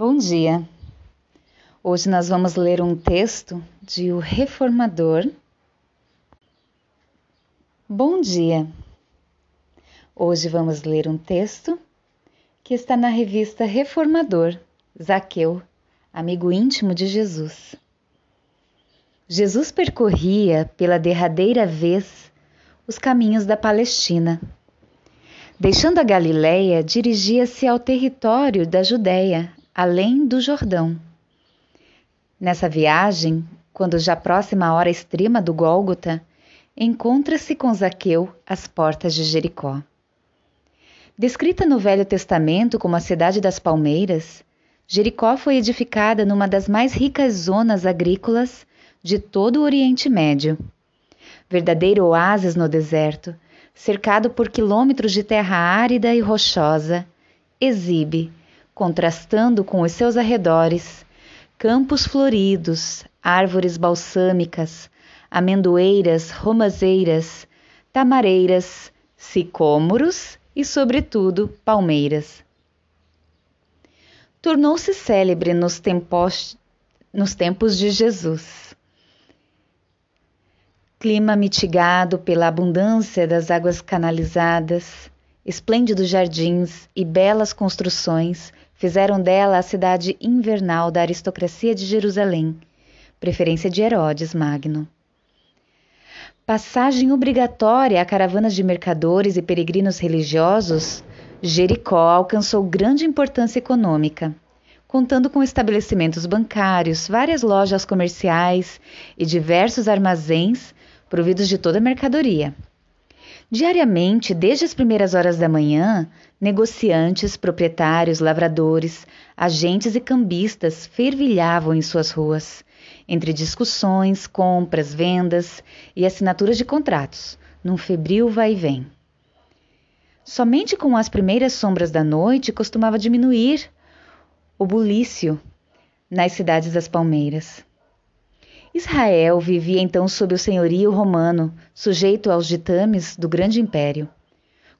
Bom dia. Hoje nós vamos ler um texto de O Reformador. Bom dia. Hoje vamos ler um texto que está na revista Reformador, Zaqueu, amigo íntimo de Jesus. Jesus percorria pela derradeira vez os caminhos da Palestina. Deixando a Galiléia, dirigia-se ao território da Judéia, além do Jordão. Nessa viagem, quando já próxima a hora extrema do Gólgota, encontra-se com Zaqueu às portas de Jericó. Descrita no Velho Testamento como a cidade das palmeiras, Jericó foi edificada numa das mais ricas zonas agrícolas de todo o Oriente Médio. Verdadeiro oásis no deserto, cercado por quilômetros de terra árida e rochosa, exibe, contrastando com os seus arredores, campos floridos, árvores balsâmicas, amendoeiras, romazeiras, tamareiras, sicômoros e, sobretudo, palmeiras. Tornou-se célebre nos tempos, nos tempos de Jesus. Clima mitigado pela abundância das águas canalizadas, esplêndidos jardins e belas construções fizeram dela a cidade invernal da aristocracia de Jerusalém, preferência de Herodes Magno. Passagem obrigatória a caravanas de mercadores e peregrinos religiosos, Jericó alcançou grande importância econômica, contando com estabelecimentos bancários, várias lojas comerciais e diversos armazéns providos de toda a mercadoria. Diariamente, desde as primeiras horas da manhã, negociantes, proprietários, lavradores, agentes e cambistas fervilhavam em suas ruas, entre discussões, compras, vendas e assinaturas de contratos, num febril vai-vem. Somente com as primeiras sombras da noite costumava diminuir o bulício nas cidades das palmeiras. Israel vivia então sob o senhorio romano, sujeito aos ditames do grande império.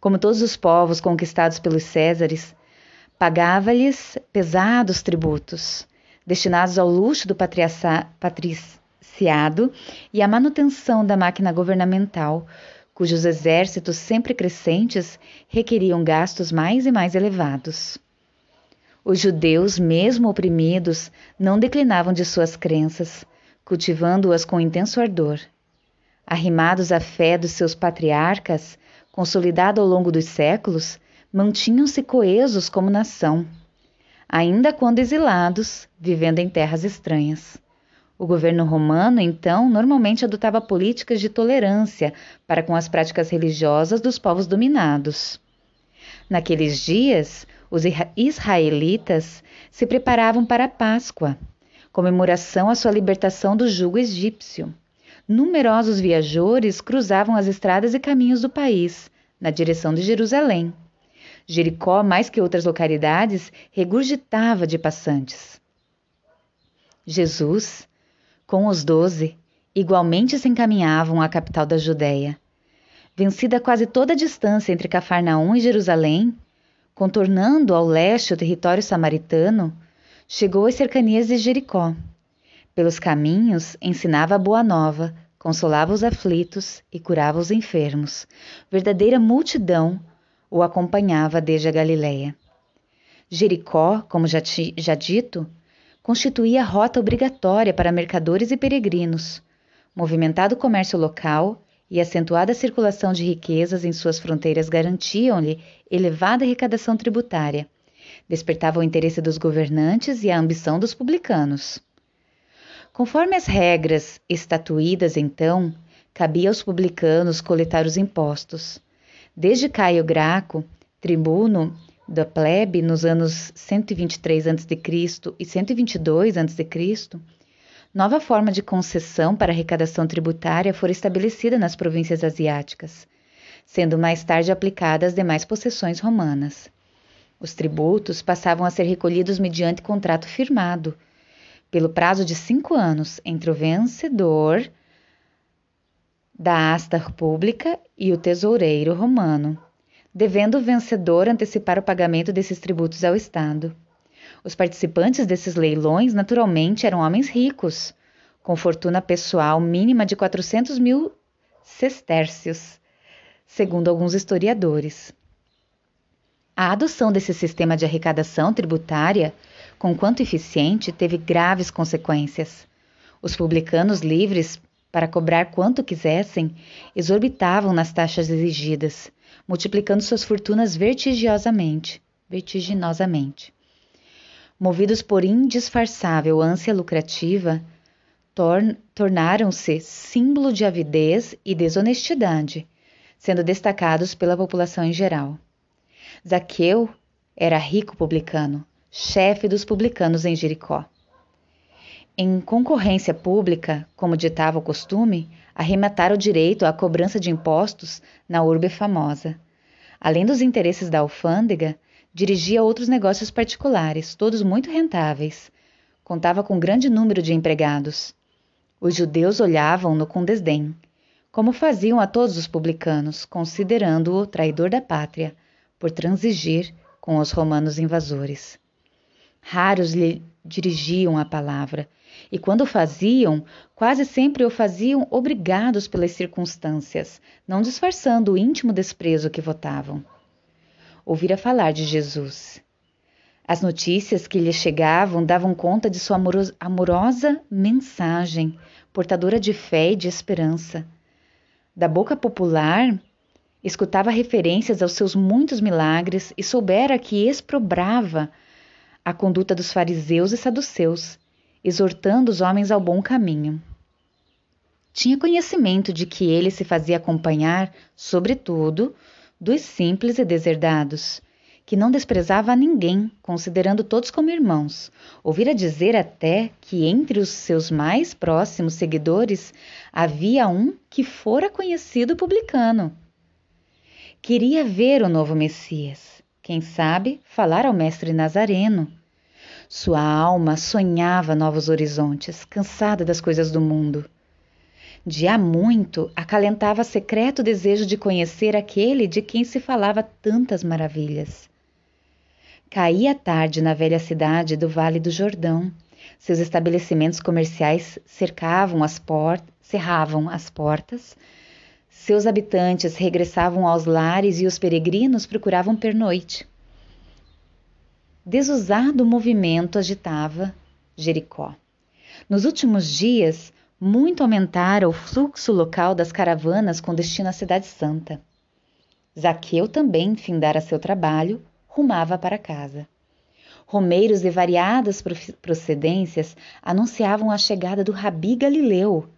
Como todos os povos conquistados pelos Césares, pagava-lhes pesados tributos, destinados ao luxo do patriciado e à manutenção da máquina governamental, cujos exércitos sempre crescentes requeriam gastos mais e mais elevados. Os judeus, mesmo oprimidos, não declinavam de suas crenças, cultivando-as com intenso ardor. Arrimados à fé dos seus patriarcas, consolidada ao longo dos séculos, mantinham-se coesos como nação, ainda quando exilados, vivendo em terras estranhas. O governo romano, então, normalmente adotava políticas de tolerância para com as práticas religiosas dos povos dominados. Naqueles dias, os israelitas se preparavam para a Páscoa, comemoração à sua libertação do jugo egípcio. Numerosos viajores cruzavam as estradas e caminhos do país, na direção de Jerusalém. Jericó, mais que outras localidades, regurgitava de passantes. Jesus, com os doze, igualmente se encaminhavam à capital da Judéia. Vencida quase toda a distância entre Cafarnaum e Jerusalém, contornando ao leste o território samaritano, chegou às cercanias de Jericó. Pelos caminhos, ensinava a boa nova, consolava os aflitos e curava os enfermos. Verdadeira multidão o acompanhava desde a Galiléia. Jericó, como já, já dito, constituía rota obrigatória para mercadores e peregrinos. Movimentado comércio local e acentuada circulação de riquezas em suas fronteiras garantiam-lhe elevada arrecadação tributária despertava o interesse dos governantes e a ambição dos publicanos. Conforme as regras estatuídas então, cabia aos publicanos coletar os impostos. Desde Caio Graco, tribuno da plebe nos anos 123 a.C. e 122 a.C., nova forma de concessão para arrecadação tributária foi estabelecida nas províncias asiáticas, sendo mais tarde aplicada às demais possessões romanas. Os tributos passavam a ser recolhidos mediante contrato firmado, pelo prazo de cinco anos, entre o vencedor da asta pública e o tesoureiro romano, devendo o vencedor antecipar o pagamento desses tributos ao Estado. Os participantes desses leilões naturalmente eram homens ricos, com fortuna pessoal mínima de 400 mil sestércios, segundo alguns historiadores. A adoção desse sistema de arrecadação tributária, conquanto eficiente, teve graves consequências. Os publicanos livres para cobrar quanto quisessem, exorbitavam nas taxas exigidas, multiplicando suas fortunas vertigiosamente, vertiginosamente. Movidos por indisfarçável ânsia lucrativa, torn tornaram-se símbolo de avidez e desonestidade, sendo destacados pela população em geral. Zaqueu era rico publicano, chefe dos publicanos em Jericó. Em concorrência pública, como ditava o costume, arrematara o direito à cobrança de impostos na urbe famosa. Além dos interesses da alfândega, dirigia outros negócios particulares, todos muito rentáveis. Contava com grande número de empregados. Os judeus olhavam-no com desdém, como faziam a todos os publicanos, considerando-o traidor da pátria, por transigir com os romanos invasores. Raros lhe dirigiam a palavra, e quando o faziam, quase sempre o faziam obrigados pelas circunstâncias, não disfarçando o íntimo desprezo que votavam. Ouvira falar de Jesus. As notícias que lhe chegavam davam conta de sua amorosa mensagem, portadora de fé e de esperança. Da boca popular, escutava referências aos seus muitos milagres e soubera que exprobrava a conduta dos fariseus e saduceus, exortando os homens ao bom caminho. Tinha conhecimento de que ele se fazia acompanhar, sobretudo, dos simples e deserdados, que não desprezava a ninguém, considerando todos como irmãos. Ouvira dizer até que entre os seus mais próximos seguidores havia um que fora conhecido publicano. Queria ver o novo Messias, quem sabe falar ao mestre Nazareno, sua alma sonhava novos horizontes, cansada das coisas do mundo. De há muito acalentava secreto desejo de conhecer aquele de quem se falava tantas maravilhas. Caía tarde na velha cidade do Vale do Jordão. Seus estabelecimentos comerciais cercavam as portas, cerravam as portas. Seus habitantes regressavam aos lares e os peregrinos procuravam pernoite. Desusado movimento agitava Jericó. Nos últimos dias, muito aumentara o fluxo local das caravanas com destino à Cidade Santa. Zaqueu também findara seu trabalho, rumava para casa. Romeiros de variadas procedências anunciavam a chegada do Rabi Galileu.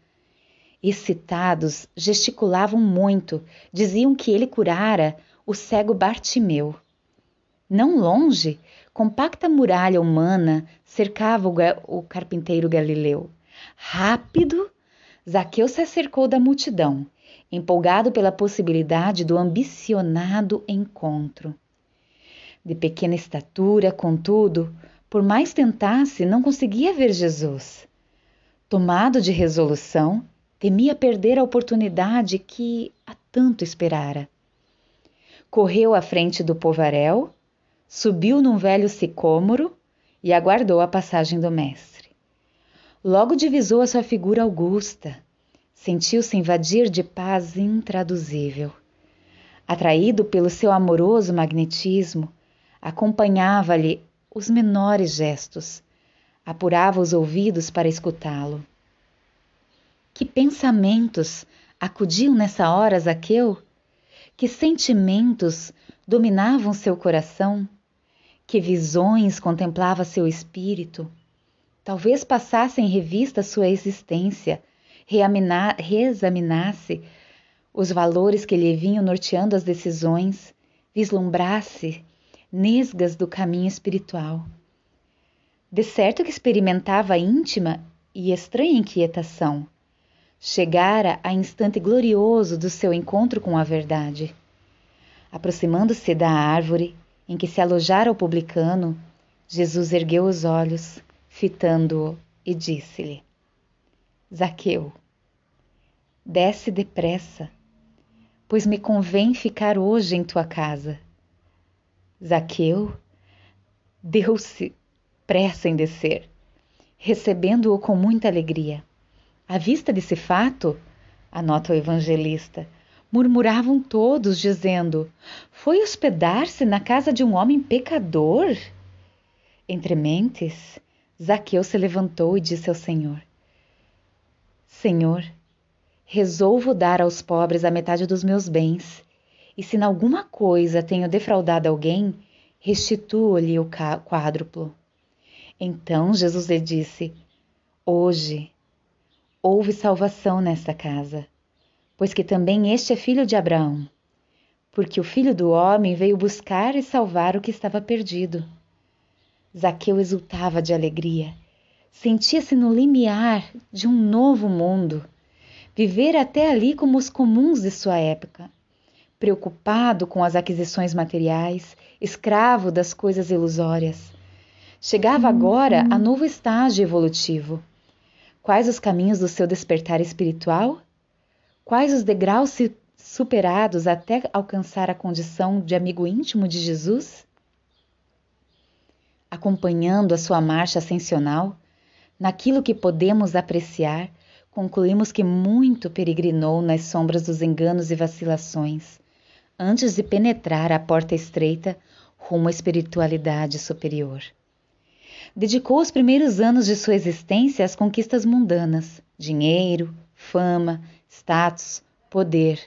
Excitados, gesticulavam muito, diziam que ele curara o cego Bartimeu. Não longe, compacta muralha humana cercava o, o carpinteiro Galileu. Rápido, Zaqueu se acercou da multidão, empolgado pela possibilidade do ambicionado encontro. De pequena estatura, contudo, por mais tentasse, não conseguia ver Jesus. Tomado de resolução, temia perder a oportunidade que há tanto esperara. Correu à frente do povaréu, subiu num velho sicômoro e aguardou a passagem do mestre. Logo divisou a sua figura augusta, sentiu-se invadir de paz intraduzível. Atraído pelo seu amoroso magnetismo, acompanhava-lhe os menores gestos, apurava os ouvidos para escutá-lo. Que pensamentos acudiam nessa hora Zaqueu? Que sentimentos dominavam seu coração? Que visões contemplava seu espírito? Talvez passasse em revista sua existência, reexaminasse os valores que lhe vinham norteando as decisões, vislumbrasse nesgas do caminho espiritual. De certo que experimentava íntima e estranha inquietação. Chegara a instante glorioso do seu encontro com a verdade. Aproximando-se da árvore, em que se alojara o publicano, Jesus ergueu os olhos, fitando-o, e disse-lhe: Zaqueu, desce depressa, pois me convém ficar hoje em tua casa. Zaqueu deu-se pressa em descer, recebendo-o com muita alegria. À vista desse fato, anota o evangelista, murmuravam todos, dizendo: Foi hospedar-se na casa de um homem pecador? Entre mentes, Zaqueu se levantou e disse ao Senhor: Senhor, resolvo dar aos pobres a metade dos meus bens, e se em alguma coisa tenho defraudado alguém, restituo-lhe o quádruplo. Então Jesus lhe disse: Hoje houve salvação nesta casa, pois que também este é filho de Abraão, porque o filho do homem veio buscar e salvar o que estava perdido. Zaqueu exultava de alegria. Sentia-se no limiar de um novo mundo. Viver até ali como os comuns de sua época. Preocupado com as aquisições materiais, escravo das coisas ilusórias. Chegava agora a novo estágio evolutivo. Quais os caminhos do seu despertar espiritual? Quais os degraus superados até alcançar a condição de amigo íntimo de Jesus? acompanhando a sua marcha ascensional, naquilo que podemos apreciar, concluímos que muito peregrinou nas sombras dos enganos e vacilações, antes de penetrar a porta estreita rumo à espiritualidade superior. Dedicou os primeiros anos de sua existência às conquistas mundanas, dinheiro, fama, status, poder,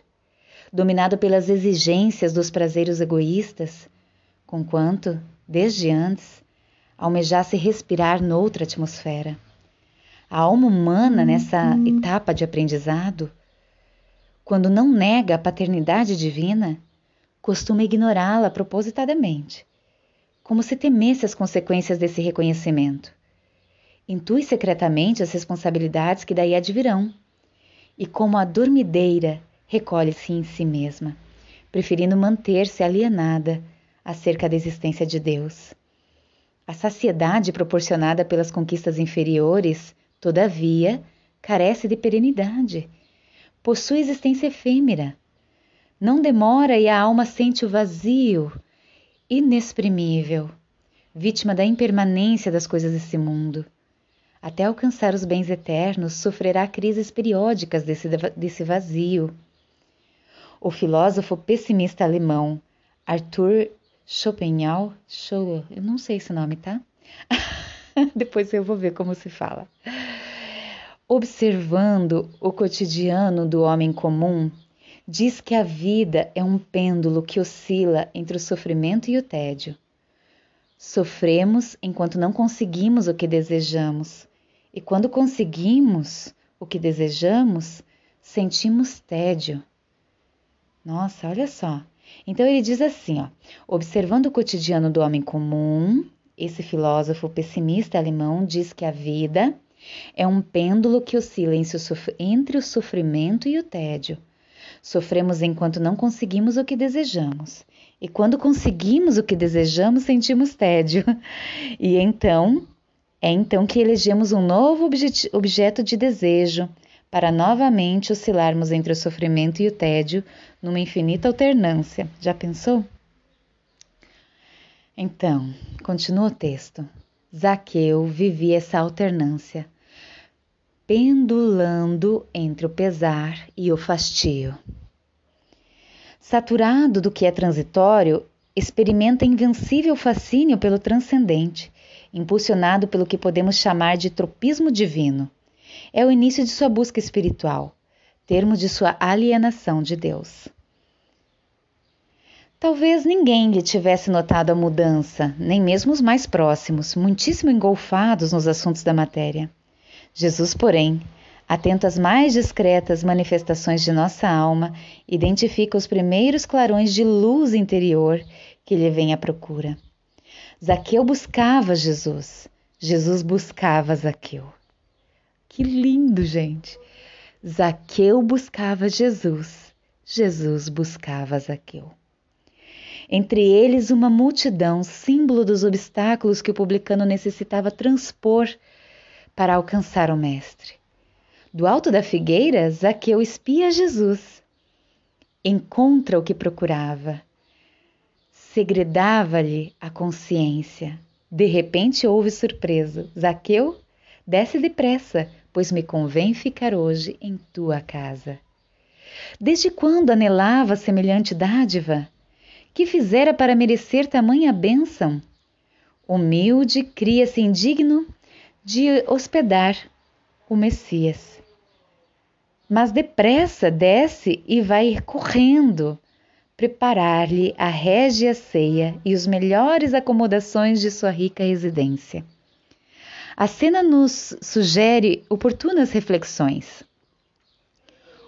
dominado pelas exigências dos prazeres egoístas, conquanto, desde antes, almejasse respirar noutra atmosfera. A alma humana, nessa etapa de aprendizado, quando não nega a paternidade divina, costuma ignorá-la propositadamente, como se temesse as consequências desse reconhecimento. Intui secretamente as responsabilidades que daí advirão, e como a dormideira, recolhe-se em si mesma, preferindo manter-se alienada acerca da existência de Deus. A saciedade proporcionada pelas conquistas inferiores, todavia, carece de perenidade. Possui existência efêmera. Não demora e a alma sente o vazio inexprimível, vítima da impermanência das coisas desse mundo. Até alcançar os bens eternos, sofrerá crises periódicas desse, desse vazio. O filósofo pessimista alemão Arthur Schopenhauer, eu não sei esse nome, tá? Depois eu vou ver como se fala. Observando o cotidiano do homem comum, diz que a vida é um pêndulo que oscila entre o sofrimento e o tédio. Sofremos enquanto não conseguimos o que desejamos, e quando conseguimos o que desejamos, sentimos tédio. Nossa, olha só. Então ele diz assim, ó, observando o cotidiano do homem comum, esse filósofo pessimista alemão diz que a vida é um pêndulo que oscila entre o sofrimento e o tédio. Sofremos enquanto não conseguimos o que desejamos. E quando conseguimos o que desejamos, sentimos tédio. E então, é então que elegemos um novo objeto de desejo, para novamente oscilarmos entre o sofrimento e o tédio numa infinita alternância. Já pensou? Então, continua o texto. Zaqueu vivia essa alternância, pendulando entre o pesar e o fastio. Saturado do que é transitório, experimenta invencível fascínio pelo transcendente, impulsionado pelo que podemos chamar de tropismo divino é o início de sua busca espiritual, termo de sua alienação de Deus. Talvez ninguém lhe tivesse notado a mudança, nem mesmo os mais próximos, muitíssimo engolfados nos assuntos da matéria. Jesus, porém, atento às mais discretas manifestações de nossa alma, identifica os primeiros clarões de luz interior que lhe vem à procura. Zaqueu buscava Jesus, Jesus buscava Zaqueu. Que lindo, gente! Zaqueu buscava Jesus, Jesus buscava Zaqueu. Entre eles, uma multidão, símbolo dos obstáculos que o publicano necessitava transpor para alcançar o Mestre. Do alto da figueira, Zaqueu espia Jesus. Encontra o que procurava. Segredava-lhe a consciência. De repente houve surpreso: Zaqueu, desce depressa, pois me convém ficar hoje em tua casa. Desde quando anelava semelhante dádiva? Que fizera para merecer tamanha bênção? Humilde, cria-se indigno de hospedar o Messias. Mas depressa desce e vai correndo preparar-lhe a régia ceia e os melhores acomodações de sua rica residência. A cena nos sugere oportunas reflexões.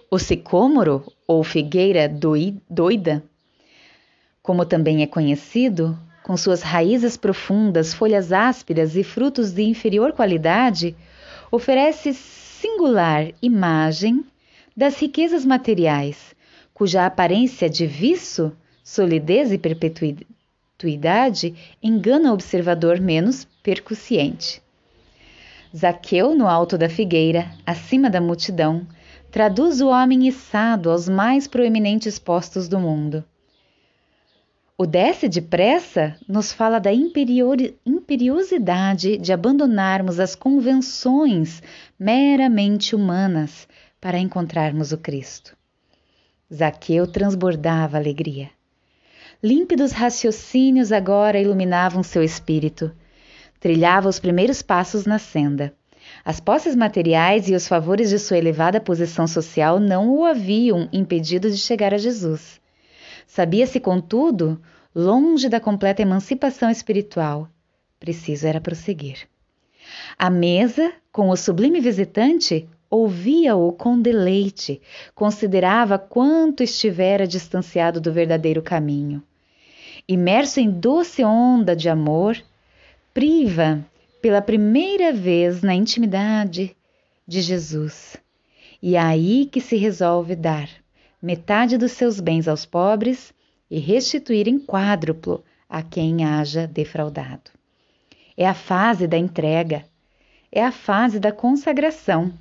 O sicômoro, ou figueira doida, como também é conhecido, com suas raízes profundas, folhas ásperas e frutos de inferior qualidade, oferece singular imagem das riquezas materiais, cuja aparência de viço, solidez e perpetuidade engana o observador menos percussiente. Zaqueu, no alto da figueira, acima da multidão, traduz o homem içado aos mais proeminentes postos do mundo. O desce depressa nos fala da imperiosidade de abandonarmos as convenções meramente humanas para encontrarmos o Cristo. Zaqueu transbordava alegria. Límpidos raciocínios agora iluminavam seu espírito. Trilhava os primeiros passos na senda. As posses materiais e os favores de sua elevada posição social não o haviam impedido de chegar a Jesus. Sabia-se, contudo, longe da completa emancipação espiritual. Preciso era prosseguir. À mesa, com o sublime visitante, ouvia-o com deleite, considerava quanto estivera distanciado do verdadeiro caminho. Imerso em doce onda de amor, priva pela primeira vez na intimidade de Jesus. E é aí que se resolve dar metade dos seus bens aos pobres e restituir em quádruplo a quem haja defraudado. É a fase da entrega, é a fase da consagração.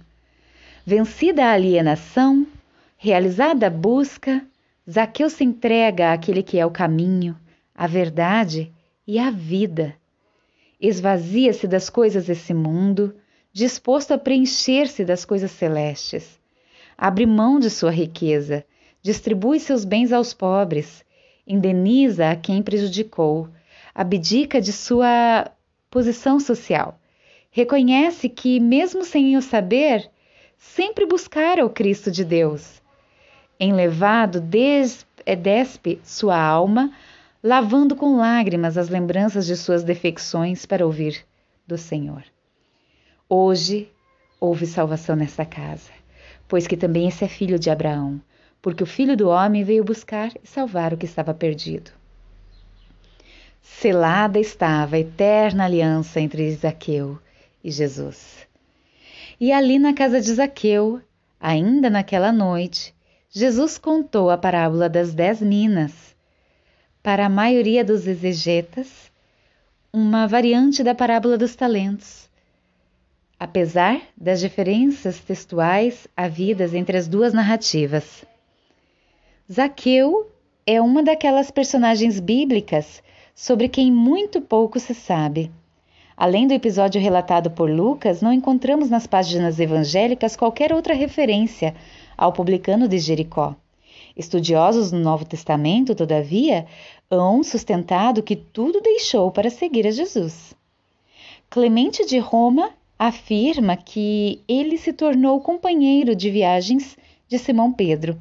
Vencida a alienação, realizada a busca, Zaqueu se entrega àquele que é o caminho, a verdade e a vida esvazia-se das coisas desse mundo, disposto a preencher-se das coisas celestes. Abre mão de sua riqueza, distribui seus bens aos pobres, indeniza a quem prejudicou, abdica de sua posição social. Reconhece que, mesmo sem o saber, sempre buscara o Cristo de Deus. Enlevado, é, despe sua alma lavando com lágrimas as lembranças de suas defecções para ouvir do Senhor. Hoje houve salvação nesta casa, pois que também esse é filho de Abraão, porque o filho do homem veio buscar e salvar o que estava perdido. Selada estava a eterna aliança entre Zaqueu e Jesus. E ali na casa de Zaqueu, ainda naquela noite, Jesus contou a parábola das dez minas para a maioria dos exegetas, uma variante da parábola dos talentos. Apesar das diferenças textuais havidas entre as duas narrativas. Zaqueu é uma daquelas personagens bíblicas sobre quem muito pouco se sabe. Além do episódio relatado por Lucas, não encontramos nas páginas evangélicas qualquer outra referência ao publicano de Jericó. Estudiosos no Novo Testamento, todavia, hão sustentado que tudo deixou para seguir a Jesus. Clemente de Roma afirma que ele se tornou companheiro de viagens de Simão Pedro,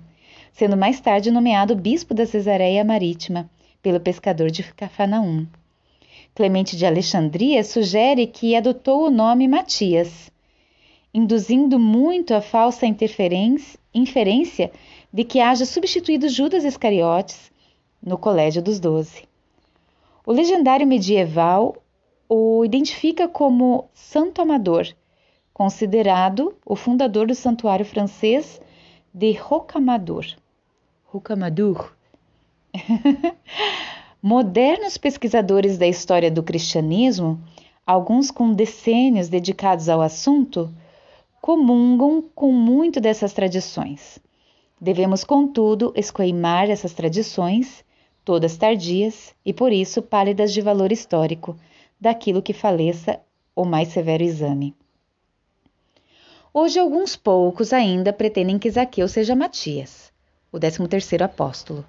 sendo mais tarde nomeado bispo da Cesareia Marítima pelo pescador de Cafarnaum. Clemente de Alexandria sugere que adotou o nome Matias, induzindo muito a falsa inferência de que haja substituído Judas Iscariotes no Colégio dos Doze. O legendário medieval o identifica como Santo Amador, considerado o fundador do santuário francês de Rocamadour. Rocamadour. Modernos pesquisadores da história do cristianismo, alguns com decênios dedicados ao assunto, comungam com muito dessas tradições. Devemos, contudo, escoimar essas tradições, todas tardias e por isso pálidas de valor histórico, daquilo que faleça o mais severo exame. Hoje, alguns poucos ainda pretendem que Zaqueu seja Matias, o décimo terceiro apóstolo.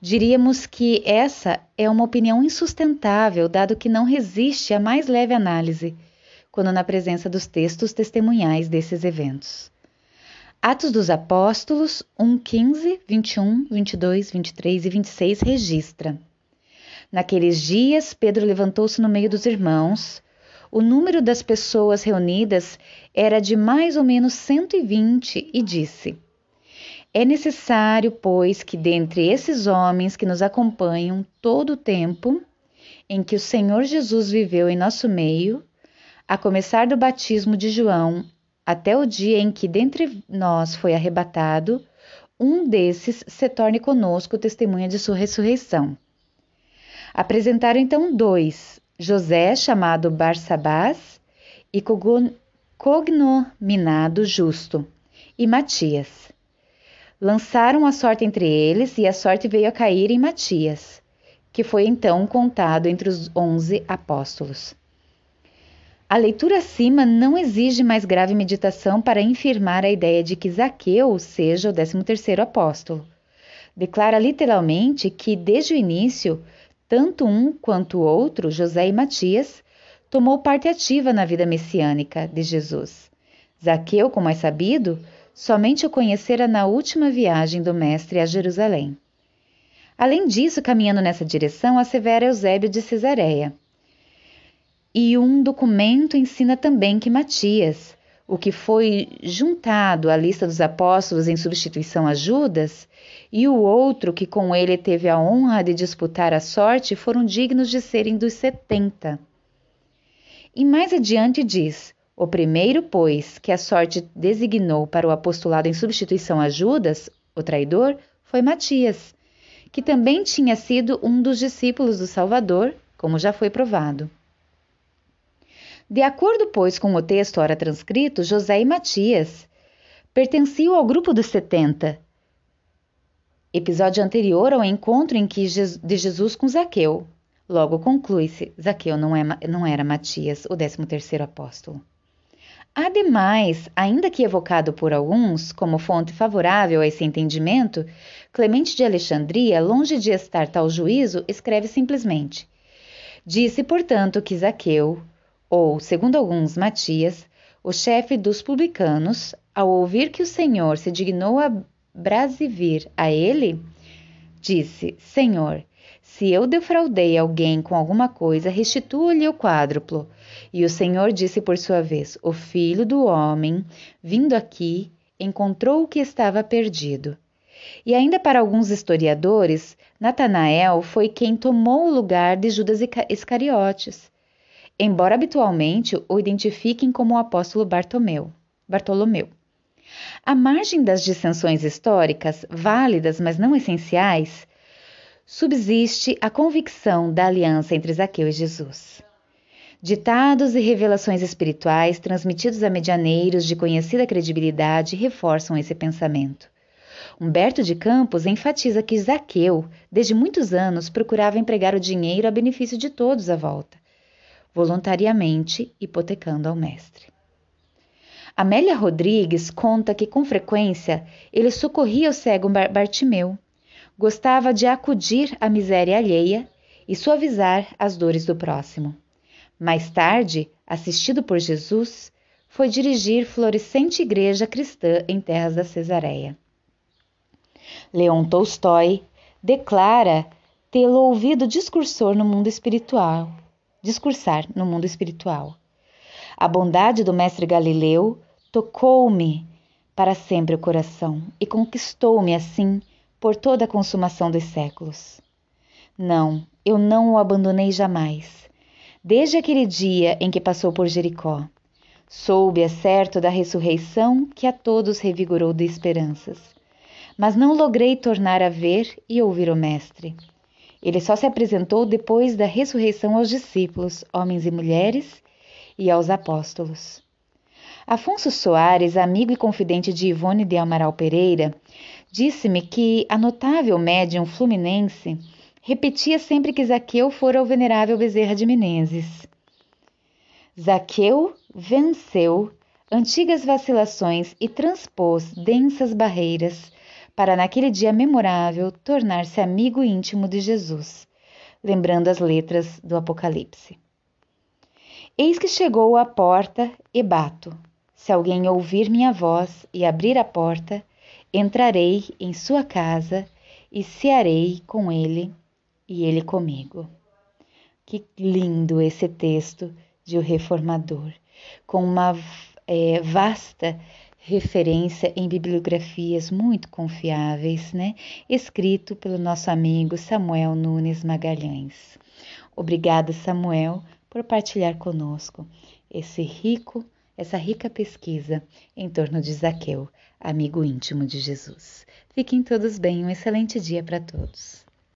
Diríamos que essa é uma opinião insustentável, dado que não resiste à mais leve análise, quando na presença dos textos testemunhais desses eventos. Atos dos Apóstolos 1, 15, 21, 22, 23 e 26 registra. Naqueles dias, Pedro levantou-se no meio dos irmãos. O número das pessoas reunidas era de mais ou menos 120 e disse: É necessário, pois, que dentre esses homens que nos acompanham todo o tempo em que o Senhor Jesus viveu em nosso meio, a começar do batismo de João até o dia em que dentre nós foi arrebatado, um desses se torne conosco testemunha de sua ressurreição. Apresentaram então dois, José, chamado Barsabás, e cognominado Justo, e Matias. Lançaram a sorte entre eles, e a sorte veio a cair em Matias, que foi então contado entre os onze apóstolos. A leitura acima não exige mais grave meditação para infirmar a ideia de que Zaqueu seja o 13º apóstolo. Declara literalmente que, desde o início, tanto um quanto o outro, José e Matias, tomou parte ativa na vida messiânica de Jesus. Zaqueu, como é sabido, somente o conhecera na última viagem do Mestre a Jerusalém. Além disso, caminhando nessa direção, assevera Eusébio de Cesareia. E um documento ensina também que Matias, o que foi juntado à lista dos apóstolos em substituição a Judas, e o outro que com ele teve a honra de disputar a sorte, foram dignos de serem dos setenta. E mais adiante diz: o primeiro, pois, que a sorte designou para o apostolado em substituição a Judas, o traidor, foi Matias, que também tinha sido um dos discípulos do Salvador, como já foi provado. De acordo, pois, com o texto ora transcrito, José e Matias pertenciam ao grupo dos setenta, episódio anterior ao encontro em que de Jesus com Zaqueu. Logo conclui-se, Zaqueu não, é, não era Matias, o décimo terceiro apóstolo. Ademais, ainda que evocado por alguns como fonte favorável a esse entendimento, Clemente de Alexandria, longe de estar tal juízo, escreve simplesmente: Disse, portanto, que Zaqueu, ou, segundo alguns, Matias, o chefe dos publicanos, ao ouvir que o Senhor se dignou a brasivir a ele, disse: Senhor, se eu defraudei alguém com alguma coisa, restitua-lhe o quádruplo. E o Senhor disse por sua vez: O filho do homem, vindo aqui, encontrou o que estava perdido. E ainda para alguns historiadores, Natanael foi quem tomou o lugar de Judas Iscariotes embora habitualmente o identifiquem como o apóstolo Bartomeu, Bartolomeu. À margem das dissensões históricas, válidas mas não essenciais, subsiste a convicção da aliança entre Zaqueu e Jesus. Ditados e revelações espirituais transmitidos a medianeiros de conhecida credibilidade reforçam esse pensamento. Humberto de Campos enfatiza que Zaqueu, desde muitos anos, procurava empregar o dinheiro a benefício de todos à volta, voluntariamente hipotecando ao mestre. Amélia Rodrigues conta que com frequência ele socorria o cego Bartimeu, gostava de acudir à miséria alheia e suavizar as dores do próximo. Mais tarde, assistido por Jesus, foi dirigir florescente igreja cristã em terras da Cesareia. Leon Tolstói declara tê-lo ouvido discursor no mundo espiritual discursar no mundo espiritual. A bondade do mestre Galileu tocou-me para sempre o coração e conquistou-me assim por toda a consumação dos séculos. Não, eu não o abandonei jamais. Desde aquele dia em que passou por Jericó, soube, é certo, da ressurreição que a todos revigorou de esperanças. Mas não logrei tornar a ver e ouvir o Mestre. Ele só se apresentou depois da ressurreição aos discípulos, homens e mulheres, e aos apóstolos. Afonso Soares, amigo e confidente de Ivone de Amaral Pereira, disse-me que a notável médium fluminense repetia sempre que Zaqueu fora o venerável Bezerra de Menezes. Zaqueu venceu antigas vacilações e transpôs densas barreiras para naquele dia memorável tornar-se amigo íntimo de Jesus, lembrando as letras do Apocalipse. Eis que chegou à porta e bato. Se alguém ouvir minha voz e abrir a porta, entrarei em sua casa e cearei com ele e ele comigo. Que lindo esse texto de O Reformador, com uma é, vasta referência em bibliografias muito confiáveis, né? Escrito pelo nosso amigo Samuel Nunes Magalhães. Obrigada, Samuel, por partilhar conosco esse rico, essa rica pesquisa em torno de Zaqueu, amigo íntimo de Jesus. Fiquem todos bem, um excelente dia para todos.